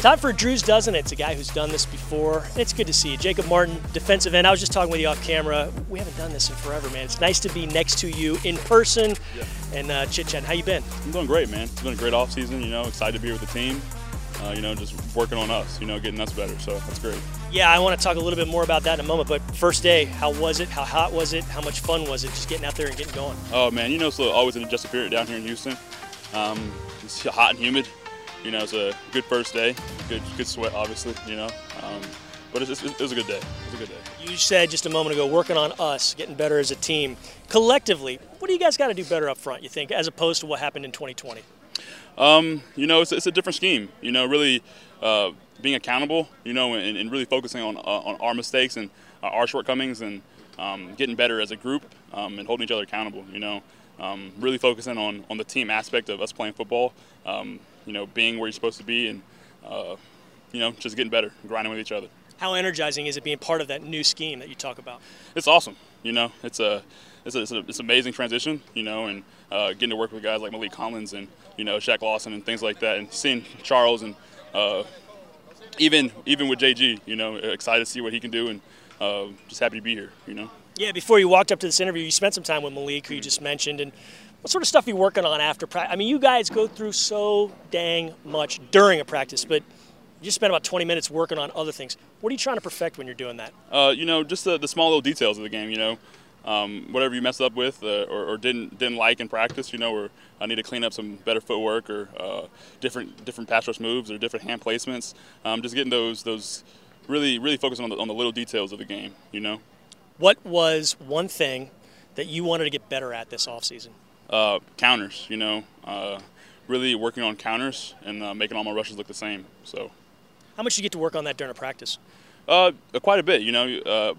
Time for Drew's Dozen. It's a guy who's done this before. It's good to see you. Jacob Martin, defensive end. I was just talking with you off camera. We haven't done this in forever, man. It's nice to be next to you in person Yeah. and uh, chit chat. How you been? I'm doing great, man. It's been a great off season. You know, excited to be here with the team. Uh, you know, just working on us. You know, getting us better. So that's great. Yeah, I want to talk a little bit more about that in a moment. But first day, how was it? How hot was it? How much fun was it? Just getting out there and getting going. Oh man, you know, it's always an adjusted period down here in Houston. Um, it's hot and humid. You know, it's a good first day. Good, good sweat, obviously. You know, um, but it's, it's, it was a good day. It was a good day. You said just a moment ago, working on us, getting better as a team. Collectively, what do you guys got to do better up front, you think, as opposed to what happened in 2020? Um, you know, it's, it's a different scheme. You know, really uh, being accountable. You know, and, and really focusing on uh, on our mistakes and uh, our shortcomings and um, getting better as a group um, and holding each other accountable. You know, um, really focusing on on the team aspect of us playing football. Um, you know, being where you're supposed to be and uh, you know just getting better, grinding with each other. How energizing is it being part of that new scheme that you talk about? It's awesome. You know, it's a it's a, it's, a, it's an amazing transition. You know, and uh, getting to work with guys like Maliek Collins and you know Shaq Lawson and things like that, and seeing Charles and uh, even even with JG, you know, excited to see what he can do, and uh, just happy to be here. You know. Yeah, before you walked up to this interview, you spent some time with Maliek, who you just mentioned, and what sort of stuff are you working on after practice? I mean, you guys go through so dang much during a practice, but you just spent about 20 minutes working on other things. What are you trying to perfect when you're doing that? Uh, you know, just the, the small little details of the game. You know, um, whatever you messed up with uh, or, or didn't didn't like in practice. You know, or I need to clean up some better footwork or uh, different different pass rush moves or different hand placements. Um, just getting those those really really focusing on the, on the little details of the game. You know. What was one thing that you wanted to get better at this offseason? Uh, counters, you know, uh, really working on counters and uh, making all my rushes look the same. So, How much did you get to work on that during a practice? uh, quite a bit, you know. Uh,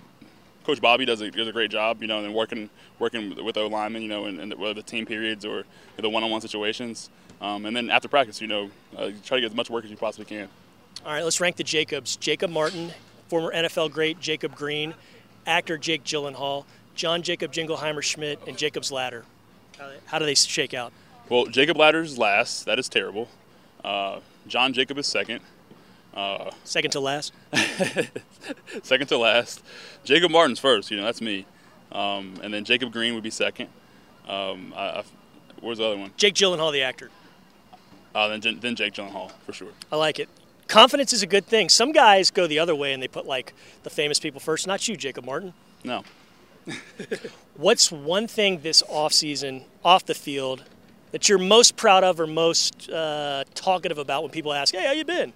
Coach Bobby does a, does a great job, you know, and working working with, the linemen, you know, in, in the, whether the team periods or the one-on-one situations. Um, and then after practice, you know, uh, you try to get as much work as you possibly can. All right, let's rank the Jacobs. Jacob Martin, former NFL great Jacob Green, actor Jake Gyllenhaal, John Jacob Jingleheimer Schmidt, and Jacob's Ladder. How, how do they shake out? Well, Jacob Ladder's last. That is terrible. Uh, John Jacob is second. Uh, Second to last? second to last. Jacob Martin's first. You know, that's me. Um, and then Jacob Green would be second. Um, I, I, where's the other one? Jake Gyllenhaal, the actor. Uh, then, then Jake Gyllenhaal for sure. I like it. Confidence is a good thing. Some guys go the other way and they put like the famous people first. Not you, Jacob Martin. No. What's one thing this offseason, off the field, that you're most proud of or most uh, talkative about when people ask, "Hey, how you been?"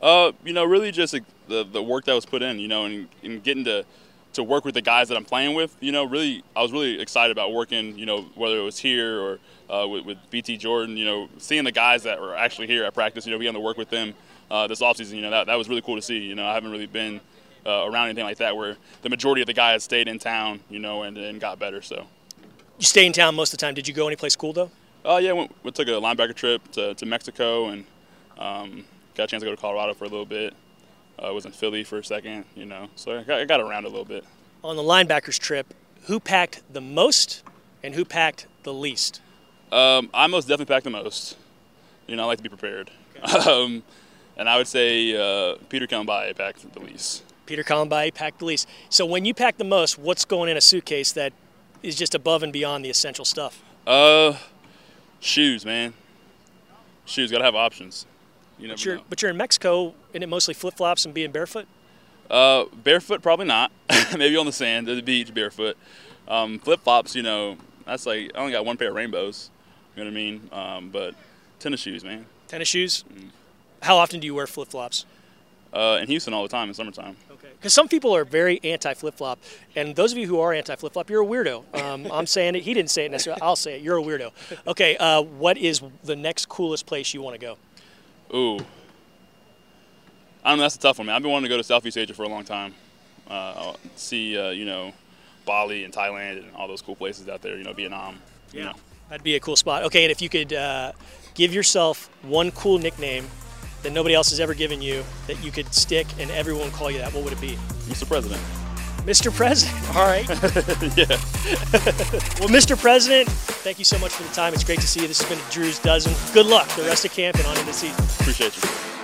Uh, you know, really just the the work that was put in. You know, and, and getting to to work with the guys that I'm playing with. You know, really, I was really excited about working. You know, whether it was here or uh, with, with BT Jordan. You know, seeing the guys that were actually here at practice. You know, being able to work with them uh, this offseason. You know, that that was really cool to see. You know, I haven't really been uh, around anything like that where the majority of the guys stayed in town. You know, and, and got better. So. You stay in town most of the time. Did you go anyplace cool though? Oh yeah, went, we took a linebacker trip to, to Mexico and um, got a chance to go to Colorado for a little bit. uh, was in Philly for a second, you know. So I got, I got around a little bit. On the linebackers trip, who packed the most and who packed the least? Um, I most definitely packed the most. You know, I like to be prepared. Um, and I would say uh, Peter Kalambayi packed the least. Peter Kalambayi packed the least. So when you pack the most, what's going in a suitcase that is just above and beyond the essential stuff? Uh, shoes, man. Shoes, gotta have options. You never But you're, know. but you're in Mexico, and it mostly flip flops and being barefoot. Uh, barefoot, probably not. Maybe on the sand, at the beach, barefoot. Um, Flip flops, you know, that's like I only got one pair of rainbows. You know what I mean? Um, but tennis shoes, man. Tennis shoes. How often do you wear flip flops? Uh, in Houston all the time in summertime. Because some people are very anti flip flop, and those of you who are anti flip flop, you're a weirdo. Um, I'm saying it. He didn't say it necessarily. I'll say it. You're a weirdo. Okay. Uh, what is the next coolest place you want to go? Ooh. I don't know. That's a tough one, man. I've been wanting to go to Southeast Asia for a long time. Uh, see, uh, you know, Bali and Thailand and all those cool places out there. You know, Vietnam. You know. That'd be a cool spot. Okay, and if you could uh, give yourself one cool nickname that nobody else has ever given you that you could stick and everyone call you that, what would it be? Mr. President. Mr. President. All right. yeah. Well, Mr. President, thank you so much for the time. It's great to see you. This has been Drew's Dozen. Good luck the rest of camp and on into the season. Appreciate you.